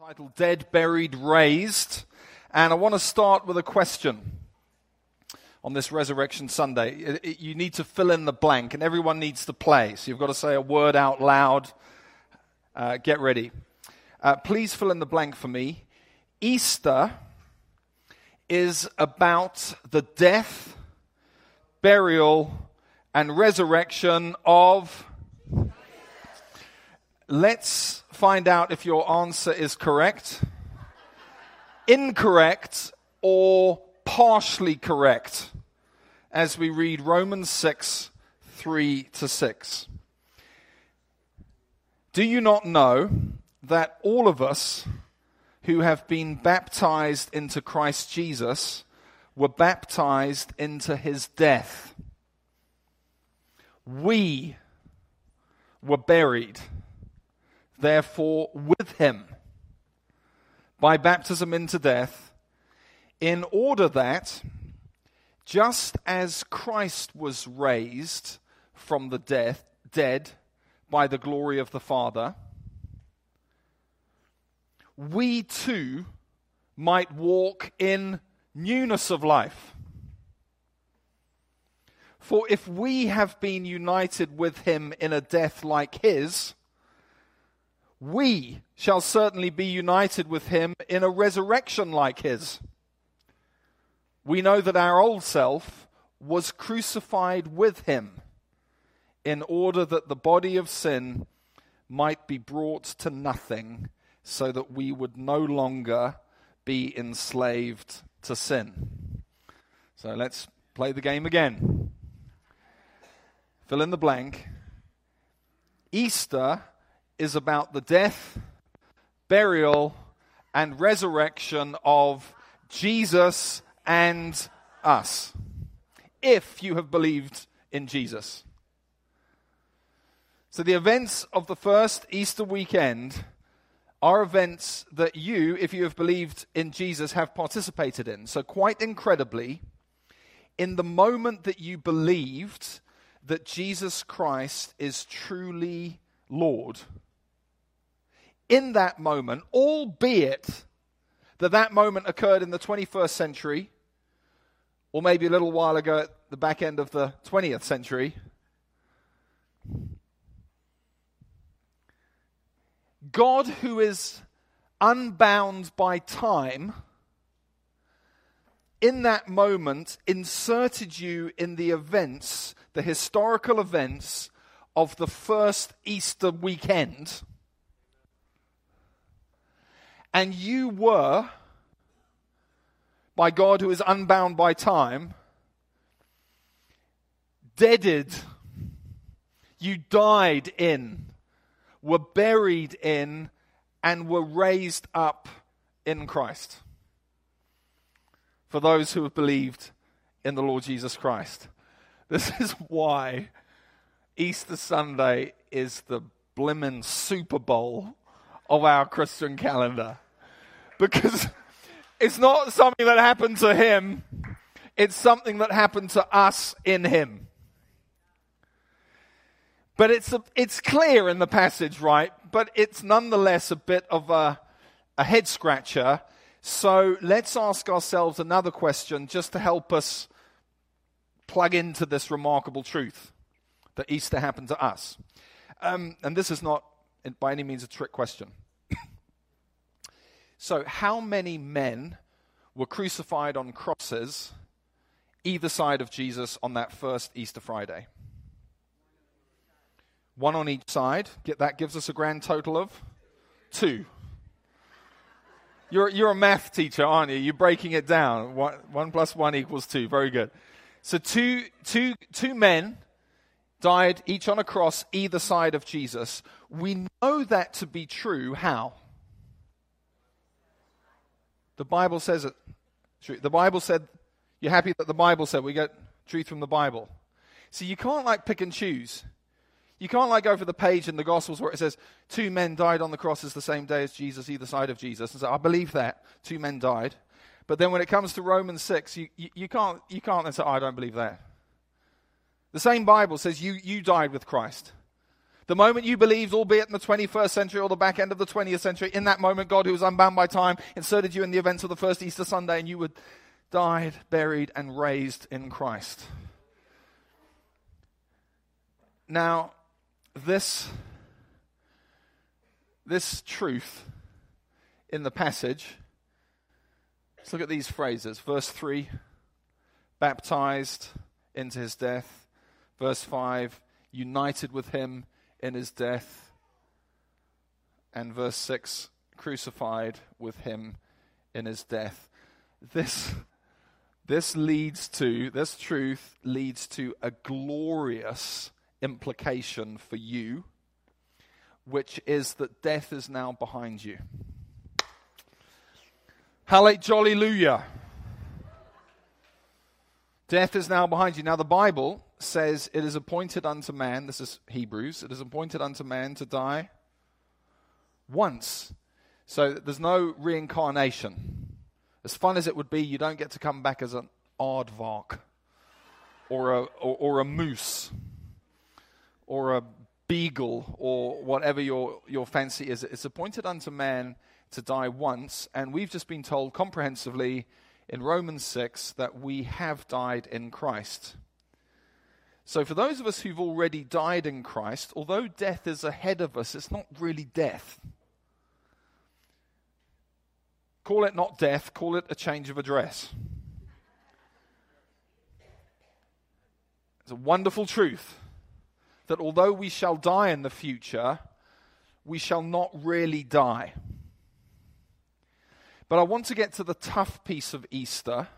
titled Dead, Buried, Raised. And I want to start with a question on this Resurrection Sunday. It- it- you need to fill in the blank, and everyone needs to play. So you've got to say a word out loud. Uh, get ready. Uh, please fill in the blank for me. Easter is about the death, burial, and resurrection of. Let's find out if your answer is correct, incorrect, or partially correct as we read Romans 6 3 to 6. Do you not know that all of us who have been baptized into Christ Jesus were baptized into his death? We were buried therefore, with him by baptism into death, in order that, just as Christ was raised from the death, dead by the glory of the Father, we too might walk in newness of life. For if we have been united with him in a death like his, we shall certainly be united with him in a resurrection like his. We know that our old self was crucified with him in order that the body of sin might be brought to nothing, so that we would no longer be enslaved to sin. So let's play the game again. Fill in the blank. Easter is about the death, burial, and resurrection of Jesus and us. If you have believed in Jesus. So, the events of the first Easter weekend are events that you, if you have believed in Jesus, have participated in. So, quite incredibly, in the moment that you believed that Jesus Christ is truly Lord, in that moment, albeit that that moment occurred in the 21st century, or maybe a little while ago at the back end of the 20th century, God, who is unbound by time, in that moment inserted you in the events, the historical events of the first Easter weekend. And you were, by God who is unbound by time, deaded. You died in, were buried in, and were raised up in Christ. For those who have believed in the Lord Jesus Christ. This is why Easter Sunday is the blimmin' Super Bowl of our Christian calendar. Because it's not something that happened to him, it's something that happened to us in him. But it's, a, it's clear in the passage, right? But it's nonetheless a bit of a, a head scratcher. So let's ask ourselves another question just to help us plug into this remarkable truth that Easter happened to us. Um, and this is not by any means a trick question. So, how many men were crucified on crosses either side of Jesus on that first Easter Friday? One on each side. Get, that gives us a grand total of two. You're, you're a math teacher, aren't you? You're breaking it down. One, one plus one equals two. Very good. So two, two, two men died each on a cross either side of Jesus. We know that to be true. How? The Bible says it. The Bible said, you're happy that the Bible said we get truth from the Bible. See, you can't like pick and choose. You can't like go for the page in the Gospels where it says two men died on the crosses the same day as Jesus, either side of Jesus, and say, I believe that. Two men died. But then when it comes to Romans 6, you, you, you can't, you can't then say, oh, I don't believe that. The same Bible says you, you died with Christ. The moment you believed, albeit in the 21st century or the back end of the 20th century, in that moment, God, who was unbound by time, inserted you in the events of the first Easter Sunday, and you were died, buried, and raised in Christ. Now, this, this truth in the passage, let's look at these phrases. Verse 3 baptized into his death. Verse 5 united with him in his death. And verse 6 crucified with him in his death. This, this leads to, this truth leads to a glorious implication for you, which is that death is now behind you. Hallelujah. Death is now behind you. Now, the Bible says it is appointed unto man, this is Hebrews, it is appointed unto man to die once. So there's no reincarnation. As fun as it would be, you don't get to come back as an aardvark or a, or, or a moose or a beagle or whatever your, your fancy is. It's appointed unto man to die once, and we've just been told comprehensively in Romans 6 that we have died in Christ. So, for those of us who've already died in Christ, although death is ahead of us, it's not really death. Call it not death, call it a change of address. It's a wonderful truth that although we shall die in the future, we shall not really die. But I want to get to the tough piece of Easter.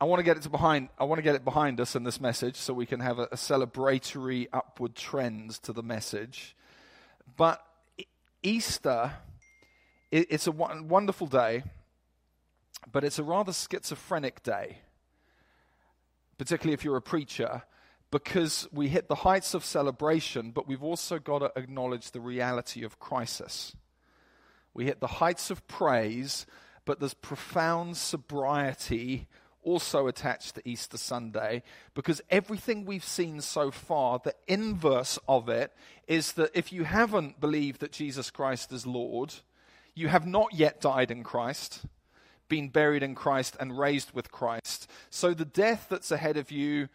I want to get it behind. I want to get it behind us in this message, so we can have a, a celebratory upward trend to the message. But Easter, it, it's a wonderful day, but it's a rather schizophrenic day, particularly if you're a preacher because we hit the heights of celebration, but we've also got to acknowledge the reality of crisis. We hit the heights of praise, but there's profound sobriety also attached to Easter Sunday because everything we've seen so far, the inverse of it is that if you haven't believed that Jesus Christ is Lord, you have not yet died in Christ, been buried in Christ, and raised with Christ. So the death that's ahead of you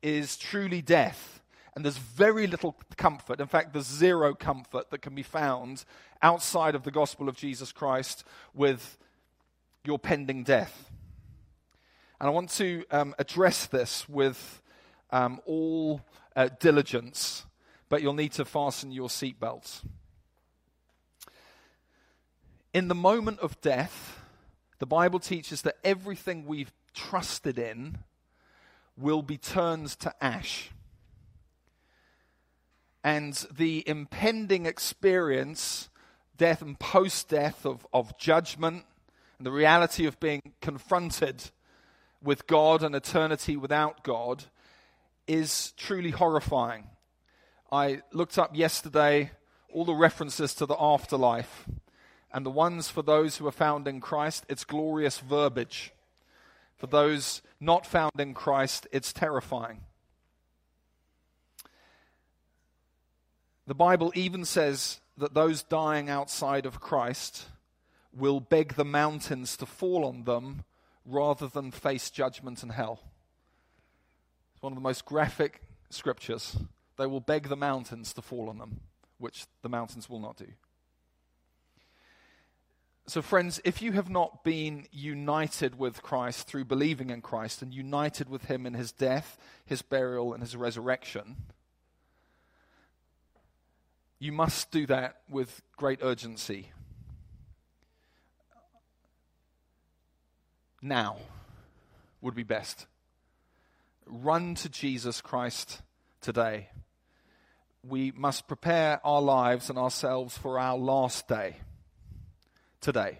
is truly death. And there's very little comfort. In fact, there's zero comfort that can be found outside of the gospel of Jesus Christ with your pending death. And I want to um, address this with um, all uh, diligence, but you'll need to fasten your seatbelts. In the moment of death, the Bible teaches that everything we've trusted in will be turned to ash. And the impending experience, death and post death of, of judgment, and the reality of being confronted with God and eternity without God is truly horrifying. I looked up yesterday all the references to the afterlife, and the ones for those who are found in Christ, it's glorious verbiage. For those not found in Christ, it's terrifying. The Bible even says that those dying outside of Christ will beg the mountains to fall on them rather than face judgment and hell. It's one of the most graphic scriptures. They will beg the mountains to fall on them, which the mountains will not do. So, friends, if you have not been united with Christ through believing in Christ and united with Him in His death, His burial, and His resurrection, you must do that with great urgency. Now would be best. Run to Jesus Christ today. We must prepare our lives and ourselves for our last day today.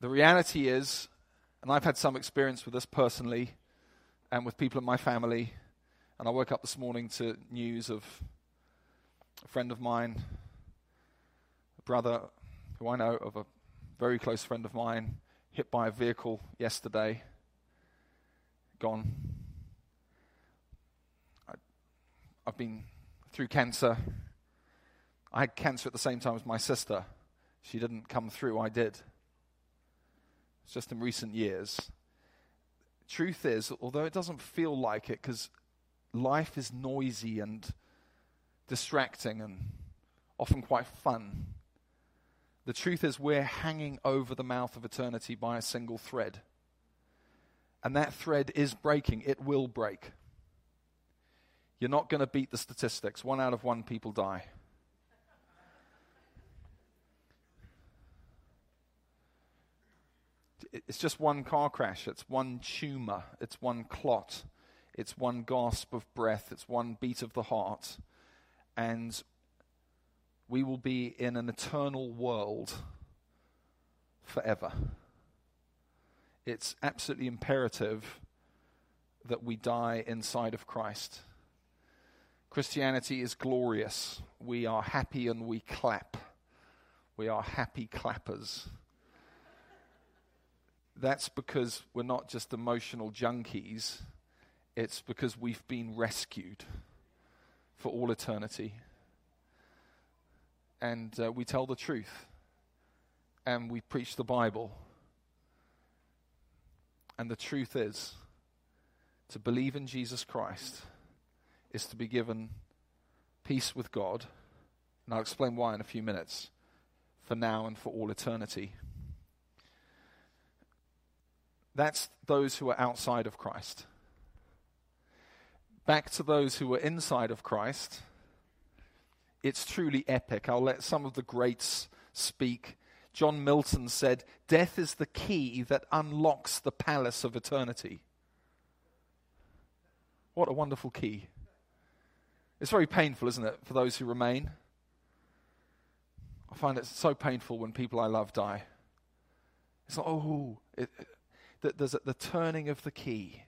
The reality is, and I've had some experience with this personally and with people in my family, and I woke up this morning to news of a friend of mine, a brother who I know of a very close friend of mine, hit by a vehicle yesterday, gone. I, I've been through cancer. I had cancer at the same time as my sister. She didn't come through, I did. It's just in recent years. Truth is, although it doesn't feel like it, because life is noisy and distracting and often quite fun, the truth is we're hanging over the mouth of eternity by a single thread. And that thread is breaking, it will break. You're not going to beat the statistics. One out of one people die. It's just one car crash, it's one tumor, it's one clot, it's one gasp of breath, it's one beat of the heart. And we will be in an eternal world forever. It's absolutely imperative that we die inside of Christ. Christianity is glorious. We are happy and we clap. We are happy clappers. That's because we're not just emotional junkies, it's because we've been rescued for all eternity. And uh, we tell the truth, and we preach the Bible. And the truth is, to believe in Jesus Christ is to be given peace with God. And I'll explain why in a few minutes, for now and for all eternity. That's those who are outside of Christ. Back to those who are inside of Christ, it's truly epic. I'll let some of the greats speak. John Milton said, Death is the key that unlocks the palace of eternity. What a wonderful key. It's very painful, isn't it, for those who remain? I find it so painful when people I love die. It's like, oh, it, a, the turning of the key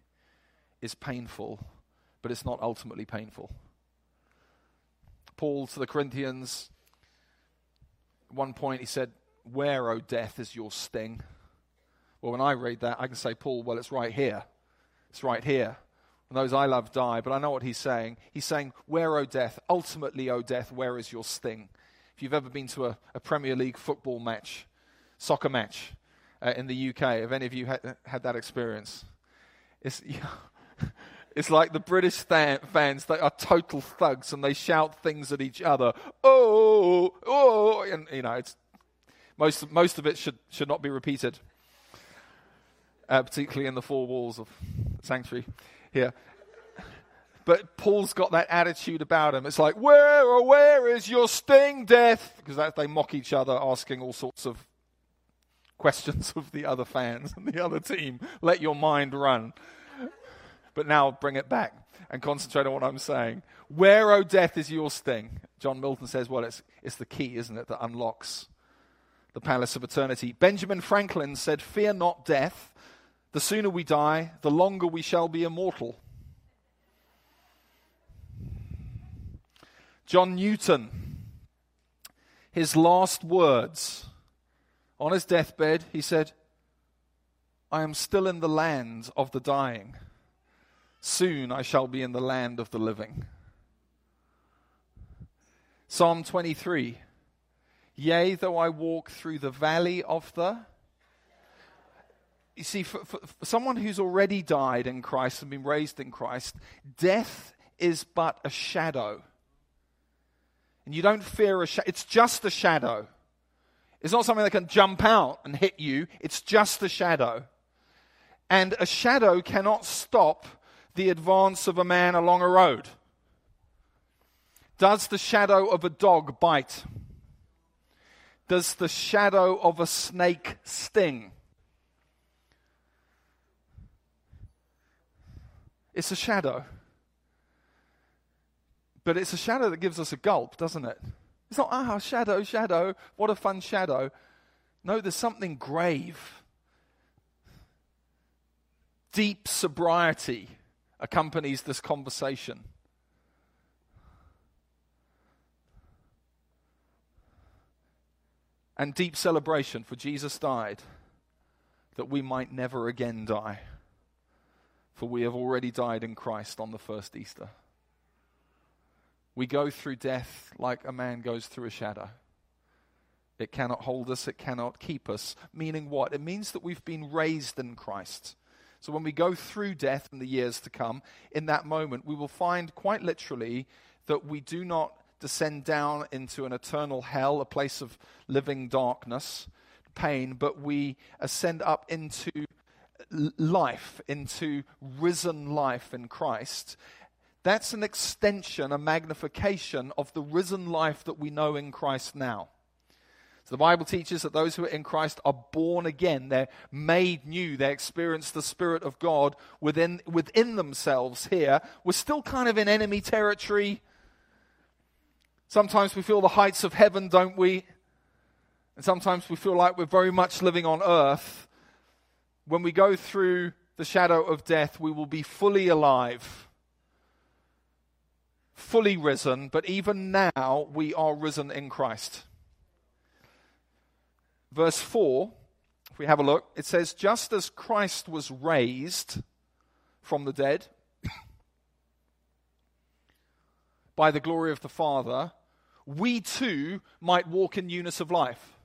is painful, but it's not ultimately painful. Paul to the Corinthians, at one point he said, Where, O death, is your sting? Well, when I read that, I can say, Paul, well, it's right here. It's right here. And those I love die, but I know what he's saying. He's saying, Where, O death? Ultimately, O death, where is your sting? If you've ever been to a, a Premier League football match, soccer match, uh, in the UK. Have any of you had, had that experience? It's, it's like the British fans, they are total thugs and they shout things at each other. Oh, oh, and you know, it's, most, most of it should, should not be repeated, uh, particularly in the four walls of sanctuary here. But Paul's got that attitude about him. It's like, where or oh, where is your sting, death? Because they mock each other, asking all sorts of questions of the other fans and the other team. Let your mind run. But now bring it back and concentrate on what I'm saying. Where, O oh, death, is your sting? John Milton says, well, it's, it's the key, isn't it, that unlocks the palace of eternity. Benjamin Franklin said, Fear not death. The sooner we die, the longer we shall be immortal. John Newton, his last words on his deathbed, he said, I am still in the land of the dying. Soon I shall be in the land of the living. Psalm 23 Yea, though I walk through the valley of the. You see, for, for, for, someone who's already died in Christ and been raised in Christ, death is but a shadow. And you don't fear a shadow, it's just a shadow. It's not something that can jump out and hit you, it's just a shadow. And a shadow cannot stop the advance of a man along a road. Does the shadow of a dog bite? Does the shadow of a snake sting? It's a shadow. But it's a shadow that gives us a gulp, doesn't it? It's not, ah, shadow, shadow, what a fun shadow. No, there's something grave. Deep sobriety accompanies this conversation. And deep celebration, for Jesus died that we might never again die. For we have already died in Christ on the first Easter. We go through death like a man goes through a shadow. It cannot hold us, it cannot keep us. Meaning what? It means that we've been raised in Christ. So when we go through death in the years to come, in that moment, we will find quite literally that we do not descend down into an eternal hell, a place of living darkness, pain, but we ascend up into life, into risen life in Christ. That's an extension, a magnification of the risen life that we know in Christ now. So the Bible teaches that those who are in Christ are born again. They're made new. They experience the Spirit of God within, within themselves here. We're still kind of in enemy territory. Sometimes we feel the heights of heaven, don't we? And sometimes we feel like we're very much living on earth. When we go through the shadow of death, we will be fully alive, fully risen, but even now we are risen in Christ verse 4, if we have a look, it says, Just as Christ was raised from the dead by the glory of the Father, we too might walk in newness of life.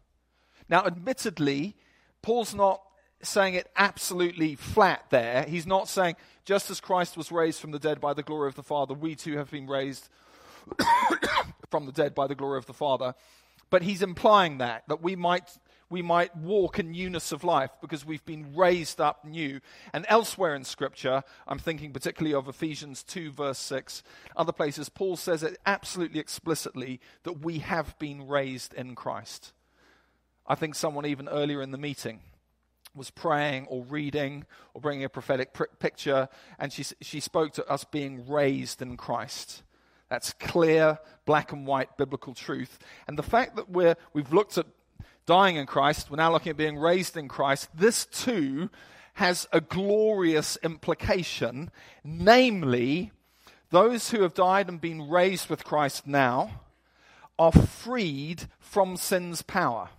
Now, admittedly, Paul's not saying it absolutely flat there. He's not saying, just as Christ was raised from the dead by the glory of the Father, we too have been raised from the dead by the glory of the Father. But he's implying that, that we might we might walk in newness of life because we've been raised up new. And elsewhere in Scripture, I'm thinking particularly of Ephesians 2, verse 6, other places, Paul says it absolutely explicitly that we have been raised in Christ. I think someone even earlier in the meeting was praying or reading or bringing a prophetic pr- picture, and she, she spoke to us being raised in Christ. That's clear, black and white biblical truth. And the fact that we're, we've looked at dying in Christ, we're now looking at being raised in Christ. This too has a glorious implication, namely, those who have died and been raised with Christ now are freed from sin's power.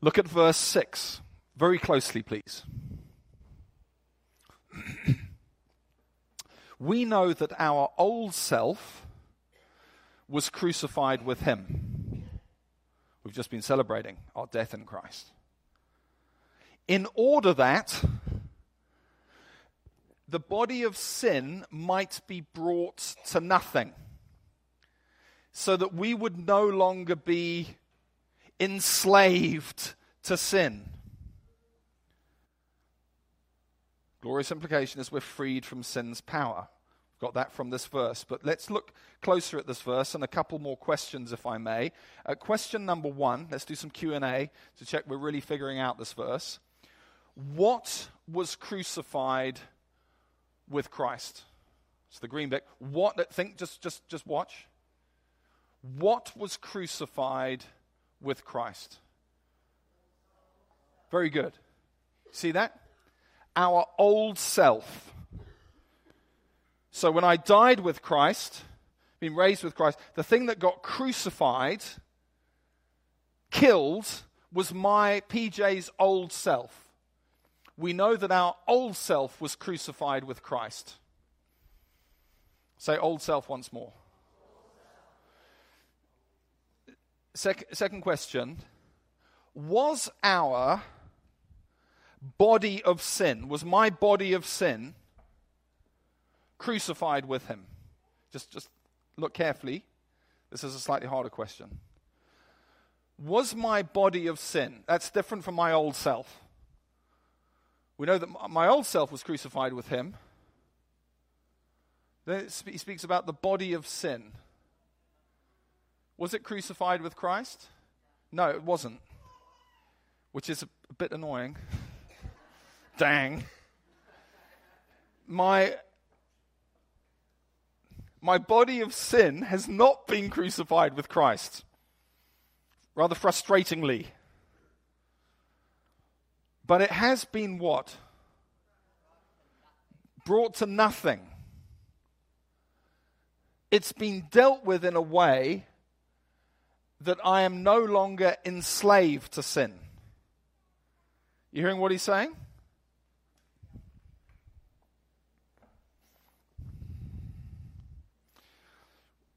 Look at verse 6 very closely, please. we know that our old self was crucified with him. We've just been celebrating our death in Christ. In order that the body of sin might be brought to nothing, so that we would no longer be enslaved to sin. Glorious implication is we're freed from sin's power. Got that from this verse. But let's look closer at this verse and a couple more questions, if I may. Uh, question number one. Let's do some Q and A to check we're really figuring out this verse. What was crucified with Christ? It's the green bit. What? Think. Just, just, just watch. What was crucified with Christ? Very good. See that? Our old self so when I died with Christ, been raised with Christ, the thing that got crucified, killed, was my PJ's old self. We know that our old self was crucified with Christ. Say old self once more. Sec- second question Was our body of sin, was my body of sin, crucified with him? Just, just look carefully. This is a slightly harder question. Was my body of sin, that's different from my old self. We know that my old self was crucified with him. Then he speaks about the body of sin. Was it crucified with Christ? No, it wasn't. Which is a, a bit annoying. Dang. My my body of sin has not been crucified with Christ. Rather frustratingly. But it has been what? Brought to nothing. It's been dealt with in a way that I am no longer enslaved to sin. You hearing what he's saying?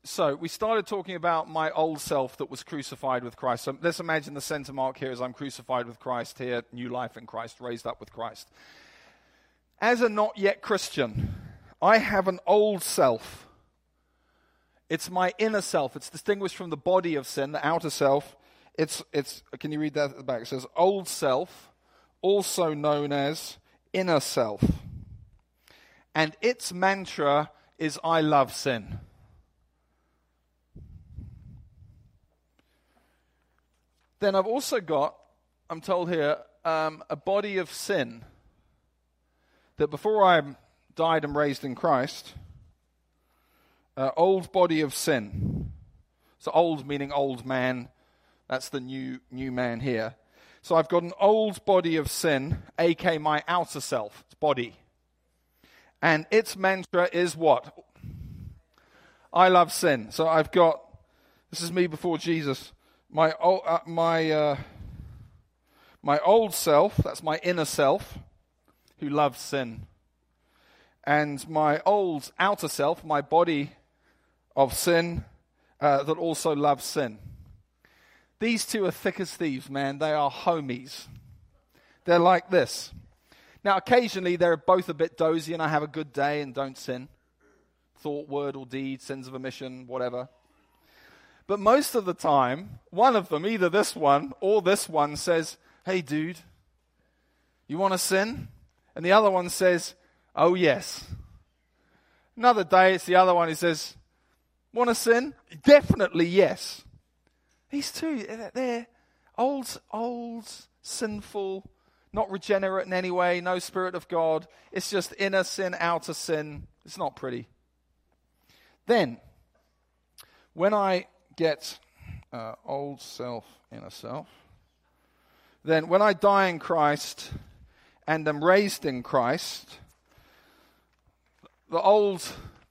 So we started talking about my old self that was crucified with Christ. So let's imagine the center mark here is I'm crucified with Christ here, new life in Christ, raised up with Christ. As a not yet Christian, I have an old self. It's my inner self. It's distinguished from the body of sin, the outer self. It's, it's, can you read that at the back? It says, old self, also known as inner self. And its mantra is, I love sin. Then I've also got, I'm told here, um, a body of sin. That before I died and raised in Christ, uh, old body of sin. So old meaning old man. That's the new new man here. So I've got an old body of sin, aka my outer self, its body. And its mantra is what? I love sin. So I've got this is me before Jesus my uh, my uh, my old self, that's my inner self, who loves sin, and my old outer self, my body of sin, uh, that also loves sin. These two are thick as thieves, man. They are homies. They're like this. Now, occasionally they're both a bit dozy, and I have a good day and don't sin. Thought, word, or deed, sins of omission, whatever. But most of the time, one of them, either this one or this one, says, Hey, dude, you want to sin? And the other one says, Oh, yes. Another day, it's the other one who says, Want to sin? Definitely yes. These two, they're old, old, sinful, not regenerate in any way, no spirit of God. It's just inner sin, outer sin. It's not pretty. Then, when I get uh, old self, inner self, then when I die in Christ and am raised in Christ, the old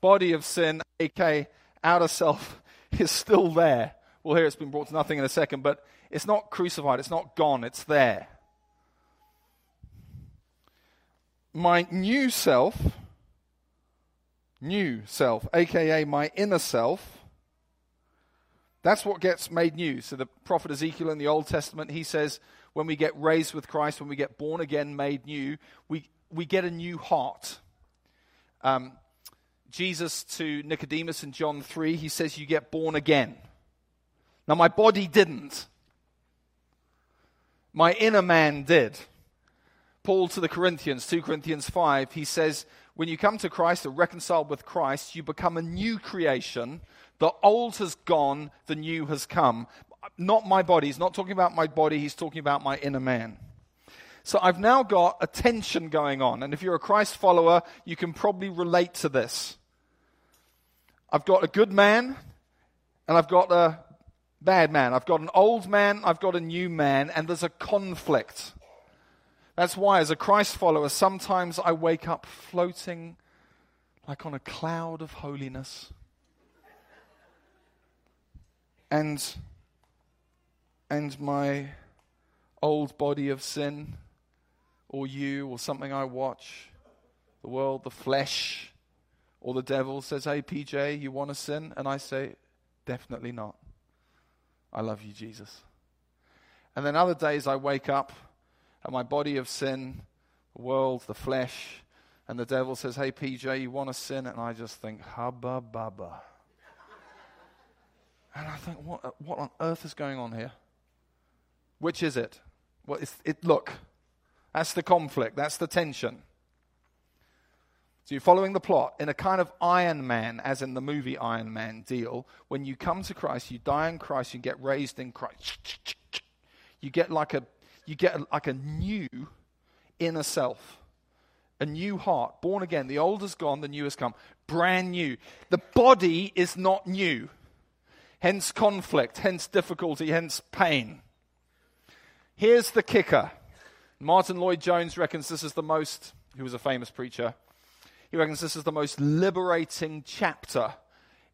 body of sin, aka outer self, is still there. Well, here it's been brought to nothing in a second, but it's not crucified, it's not gone, it's there. My new self, new self, aka my inner self, that's what gets made new. So the prophet Ezekiel in the Old Testament, he says, when we get raised with Christ, when we get born again, made new, we, we get a new heart. Um, Jesus to Nicodemus in John 3, he says, You get born again. Now, my body didn't, my inner man did. Paul to the Corinthians, 2 Corinthians 5, he says, When you come to Christ, are reconciled with Christ, you become a new creation the old has gone, the new has come. Not my body. He's not talking about my body, he's talking about my inner man. So I've now got a tension going on. And if you're a Christ follower, you can probably relate to this. I've got a good man and I've got a bad man. I've got an old man, I've got a new man, and there's a conflict. That's why, as a Christ follower, sometimes I wake up floating like on a cloud of holiness and and my old body of sin or you or something I watch, the world, the flesh, or the devil says, Hey, PJ, you want to sin? And I say, Definitely not. I love you, Jesus. And then other days I wake up and my body of sin, the world, the flesh, and the devil says, Hey, PJ, you want to sin? And I just think, Hubba bubba. And I think, what, uh, what on earth is going on here? Which is it? Well, it, look, that's the conflict, that's the tension. So you're following the plot in a kind of Iron Man, as in the movie Iron Man deal. When you come to Christ, you die in Christ, you get raised in Christ. You get like a, you get like a new inner self, a new heart, born again. The old has gone, the new has come, brand new. The body is not new hence conflict, hence difficulty, hence pain. Here's the kicker Martyn Lloyd-Jones reckons this is the most, he was a famous preacher, he reckons this is the most liberating chapter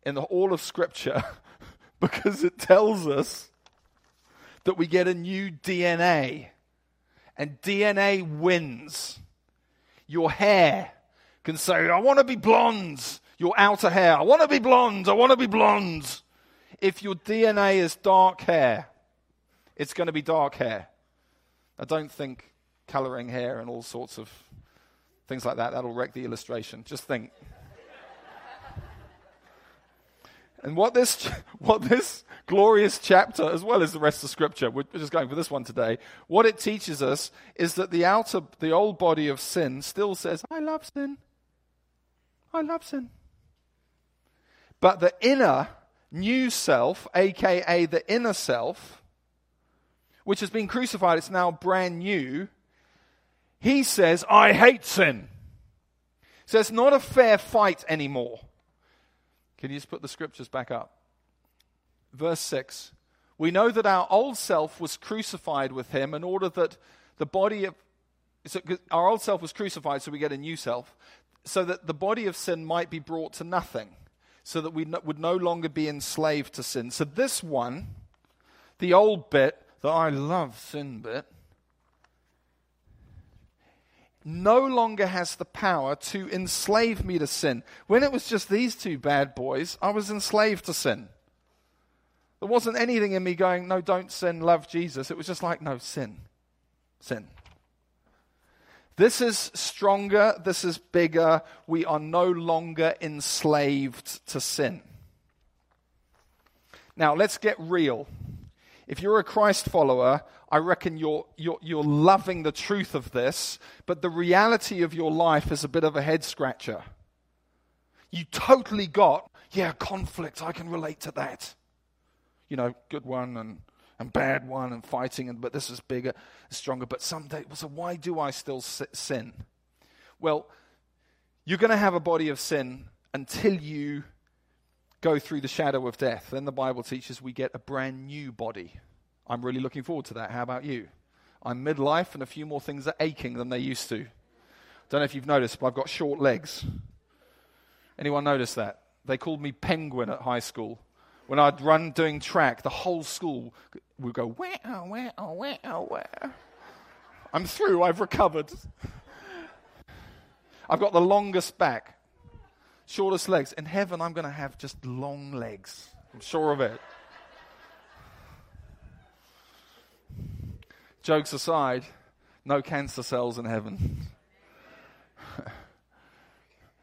in the, all of Scripture because it tells us that we get a new DNA. And DNA wins. Your hair can say, I want to be blonde. your outer hair. I want to be blonde. I want to be blonde. If your DNA is dark hair, it's going to be dark hair. I don't think coloring hair and all sorts of things like that, that'll wreck the illustration. Just think. And what this, what this glorious chapter, as well as the rest of Scripture, we're just going for this one today, what it teaches us is that the outer, the old body of sin still says, I love sin. I love sin. But the inner, new self, aka the inner self, which has been crucified, it's now brand new, he says, I hate sin. So it's not a fair fight anymore. Can you just put the scriptures back up? Verse 6 We know that our old self was crucified with him in order that the body of. So our old self was crucified, so we get a new self, so that the body of sin might be brought to nothing, so that we no, would no longer be enslaved to sin. So this one, the old bit, the I love sin bit, no longer has the power to enslave me to sin. When it was just these two bad boys, I was enslaved to sin. There wasn't anything in me going, no, don't sin, love Jesus. It was just like, no, sin. Sin. This is stronger. This is bigger. We are no longer enslaved to sin. Now, let's get real. If you're a Christ follower, I reckon you're, you're, you're loving the truth of this, but the reality of your life is a bit of a head scratcher. You totally got, yeah, conflict, I can relate to that. You know, good one and, and bad one and fighting, and, but this is bigger, stronger. But someday, so why do I still sin? Well, you're going to have a body of sin until you go through the shadow of death. Then the Bible teaches we get a brand new body. I'm really looking forward to that. How about you? I'm midlife and a few more things are aching than they used to. Don't know if you've noticed, but I've got short legs. Anyone notice that? They called me penguin at high school. When I'd run doing track, the whole school would go, where, where, where, where. I'm through, I've recovered. I've got the longest back shortest legs. In heaven, I'm going to have just long legs. I'm sure of it. Jokes aside, no cancer cells in heaven.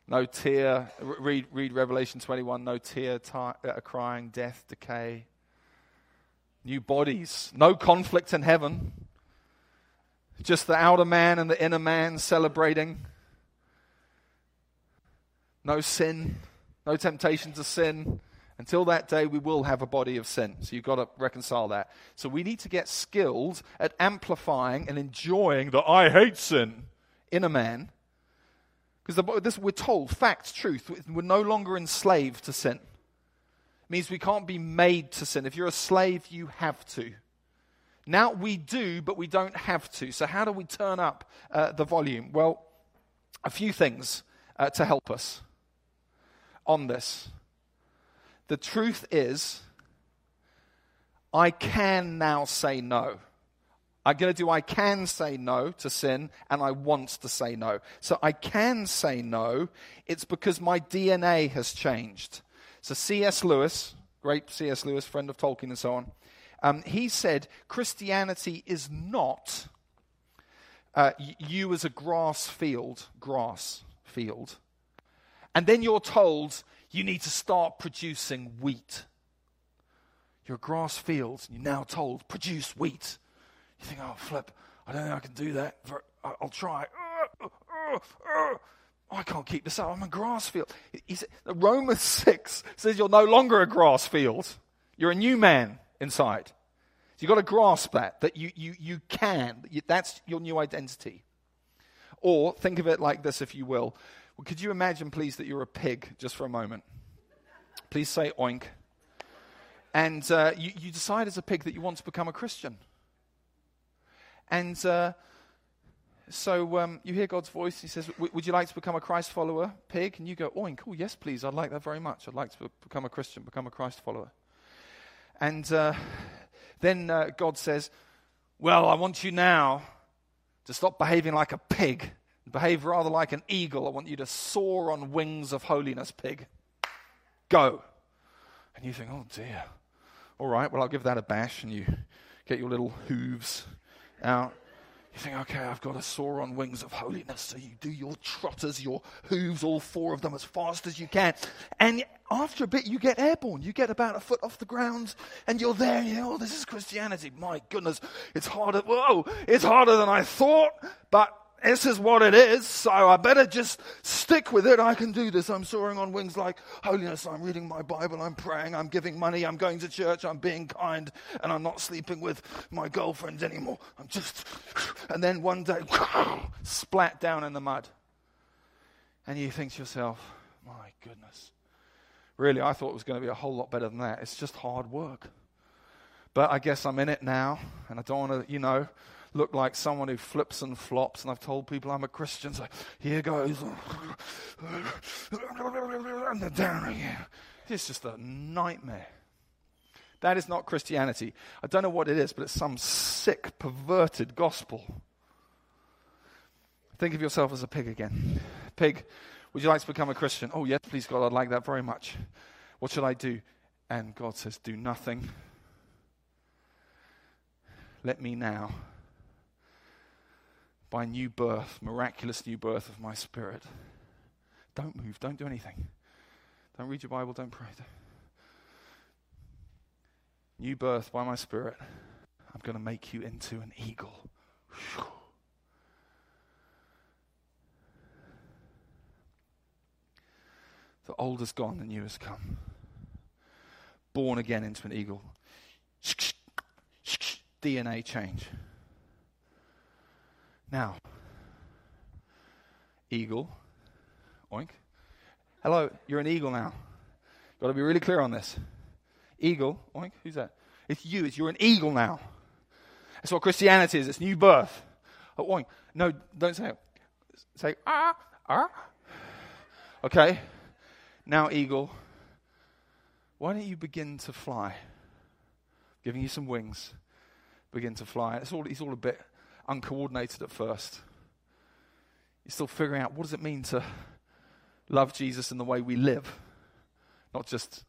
no tear. Read, read Revelation 21. No tear, uh, crying, death, decay. New bodies. No conflict in heaven. Just the outer man and the inner man celebrating no sin, no temptation to sin. Until that day, we will have a body of sin. So you've got to reconcile that. So we need to get skilled at amplifying and enjoying the I hate sin in a man. Because we're told, facts, truth, we're no longer enslaved to sin. Means we can't be made to sin. If you're a slave, you have to. Now we do, but we don't have to. So how do we turn up uh, the volume? Well, a few things uh, to help us on this. The truth is, I can now say no. I'm going to do I can say no to sin and I want to say no. So I can say no. It's because my DNA has changed. So C.S. Lewis, great C.S. Lewis, friend of Tolkien and so on, um, he said Christianity is not uh, you as a grass field, grass field. And then you're told you need to start producing wheat. You're a grass field, and you're now told, produce wheat. You think, oh, flip, I don't think I can do that. I'll try. Oh, I can't keep this up. I'm a grass field. He Romans 6 says you're no longer a grass field. You're a new man inside. So you've got to grasp that, that you, you, you can. That's your new identity. Or think of it like this, if you will. Well, could you imagine, please, that you're a pig just for a moment? Please say oink. And uh, you, you, decide as a pig that you want to become a Christian. And uh, so um, you hear God's voice. He says, Would you like to become a Christ follower, pig? And you go, oink. Oh, yes, please. I'd like that very much. I'd like to become a Christian, become a Christ follower. And uh, then uh, God says, Well, I want you now to stop behaving like a pig Behave rather like an eagle. I want you to soar on wings of holiness, pig. Go. And you think, oh dear. All right, well, I'll give that a bash. And you get your little hooves out. You think, okay, I've got to soar on wings of holiness. So you do your trotters, your hooves, all four of them as fast as you can. And after a bit, you get airborne. You get about a foot off the ground and you're there. And you know, oh, this is Christianity. My goodness, it's harder. Whoa, it's harder than I thought. But this is what it is, so I better just stick with it. I can do this. I'm soaring on wings like holiness. I'm reading my Bible. I'm praying. I'm giving money. I'm going to church. I'm being kind. And I'm not sleeping with my girlfriends anymore. I'm just. And then one day, splat down in the mud. And you think to yourself, my goodness. Really, I thought it was going to be a whole lot better than that. It's just hard work. But I guess I'm in it now, and I don't want to, you know, look like someone who flips and flops, and I've told people I'm a Christian, so here goes. And they're down again. It's just a nightmare. That is not Christianity. I don't know what it is, but it's some sick, perverted gospel. Think of yourself as a pig again. Pig, would you like to become a Christian? Oh, yes, please, God, I'd like that very much. What should I do? And God says, Do nothing. Let me now by new birth, miraculous new birth of my spirit. Don't move, don't do anything. Don't read your Bible, don't pray. New birth by my spirit. I'm going to make you into an eagle. The old is gone, the new has come. Born again into an eagle. DNA change. Now, eagle, oink. Hello, you're an eagle now. Got to be really clear on this. Eagle, oink. Who's that? It's you. It's you're an eagle now. That's what Christianity is. It's new birth. Oh, oink. No, don't say it. Say ah ah. Okay. Now, eagle. Why don't you begin to fly? Giving you some wings. Begin to fly. It's all. It's all a bit uncoordinated at first. You're still figuring out what does it mean to love Jesus in the way we live, not just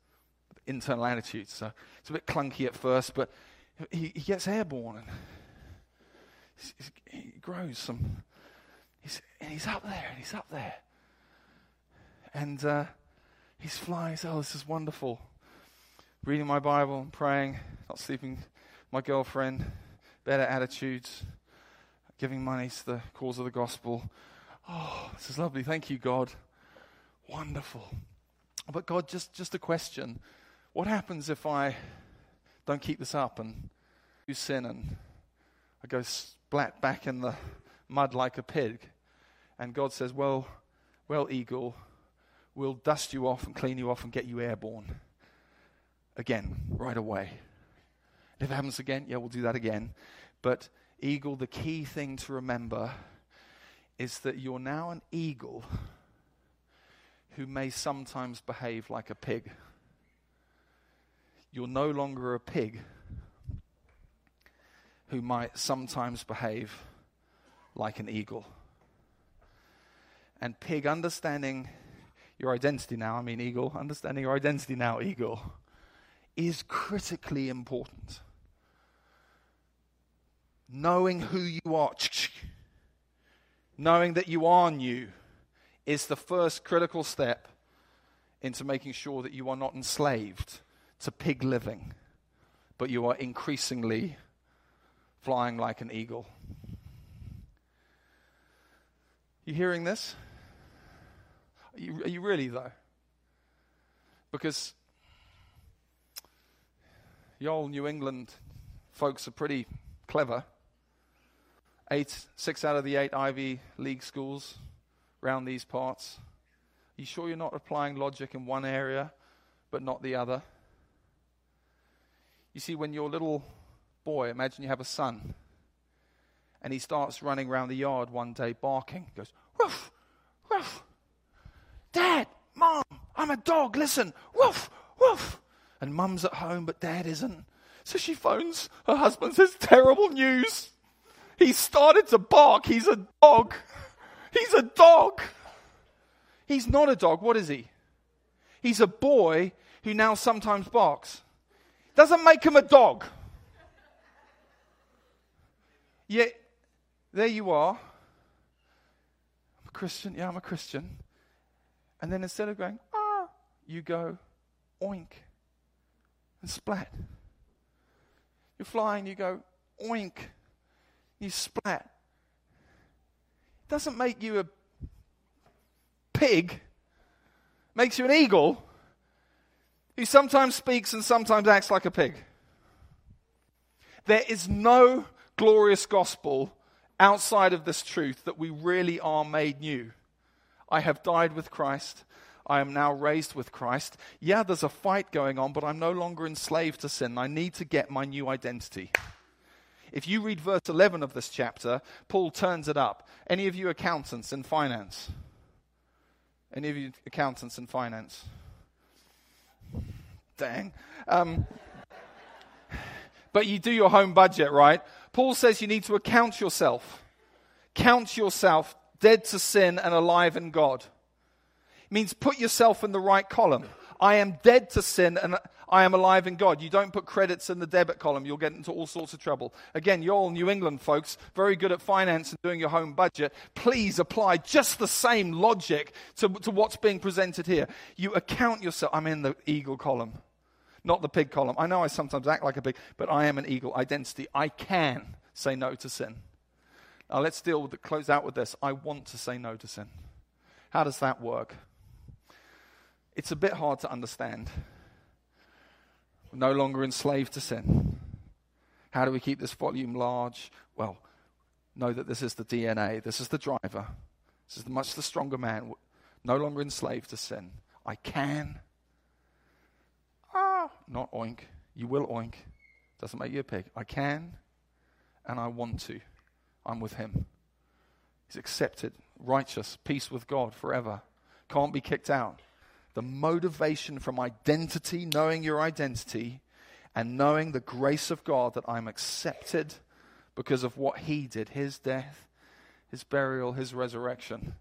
internal attitudes. So it's a bit clunky at first, but he, he gets airborne and he grows some. He's, and he's up there, and he's up there. And uh, he's flying. He's, oh, this is wonderful. Reading my Bible and praying, not sleeping. My girlfriend, better attitudes giving money to the cause of the gospel. Oh, this is lovely. Thank you, God. Wonderful. But God, just, just a question. What happens if I don't keep this up and do sin and I go splat back in the mud like a pig? And God says, Well, well, eagle, we'll dust you off and clean you off and get you airborne again, right away. If it happens again, yeah, we'll do that again. But eagle, the key thing to remember is that you're now an eagle who may sometimes behave like a pig. You're no longer a pig who might sometimes behave like an eagle. And pig, understanding your identity now, I mean, eagle, understanding your identity now, eagle, is critically important knowing who you are, knowing that you are new, is the first critical step into making sure that you are not enslaved to pig living, but you are increasingly flying like an eagle. You hearing this? Are you, are you really, though? Because y'all New England folks are pretty clever eight, six out of the eight Ivy League schools around these parts. Are you sure you're not applying logic in one area but not the other? You see, when your little boy, imagine you have a son, and he starts running around the yard one day barking, he goes, woof, woof. Dad, mom, I'm a dog, listen, woof, woof. And mum's at home, but dad isn't. So she phones her husband, says, terrible news. He started to bark. He's a dog. He's a dog. He's not a dog. What is he? He's a boy who now sometimes barks. Doesn't make him a dog. Yet, there you are. I'm a Christian. Yeah, I'm a Christian. And then instead of going, ah, you go, oink, and splat. You're flying, you go, oink, you splat. It doesn't make you a pig, makes you an eagle who sometimes speaks and sometimes acts like a pig. There is no glorious gospel outside of this truth that we really are made new. I have died with Christ. I am now raised with Christ. Yeah, there's a fight going on, but I'm no longer enslaved to sin. I need to get my new identity. If you read verse 11 of this chapter, Paul turns it up. Any of you accountants in finance? Any of you accountants in finance? Dang. Um, but you do your home budget, right? Paul says you need to account yourself. Count yourself dead to sin and alive in God. It means put yourself in the right column. I am dead to sin and I am alive in God. You don't put credits in the debit column, you'll get into all sorts of trouble. Again, you're all New England folks, very good at finance and doing your home budget. Please apply just the same logic to, to what's being presented here. You account yourself. I'm in the eagle column, not the pig column. I know I sometimes act like a pig, but I am an eagle identity. I can say no to sin. Now let's deal with the, close out with this. I want to say no to sin. How does that work? It's a bit hard to understand. We're no longer enslaved to sin. How do we keep this volume large? Well, know that this is the DNA, this is the driver, this is the much the stronger man, no longer enslaved to sin. I can. Ah, not oink. You will oink. Doesn't make you a pig. I can and I want to. I'm with him. He's accepted, righteous, peace with God forever. Can't be kicked out. The motivation from identity, knowing your identity, and knowing the grace of God that I'm accepted because of what he did his death, his burial, his resurrection.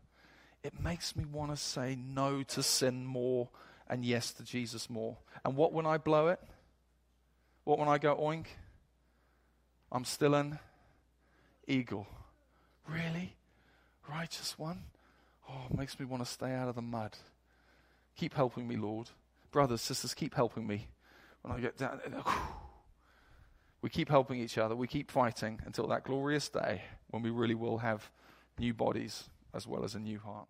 It makes me want to say no to sin more and yes to Jesus more. And what when I blow it? What when I go oink? I'm still an eagle. Really? Righteous one? Oh, it makes me want to stay out of the mud. Keep helping me, Lord. Brothers, sisters, keep helping me. When I get down, we keep helping each other. We keep fighting until that glorious day when we really will have new bodies as well as a new heart.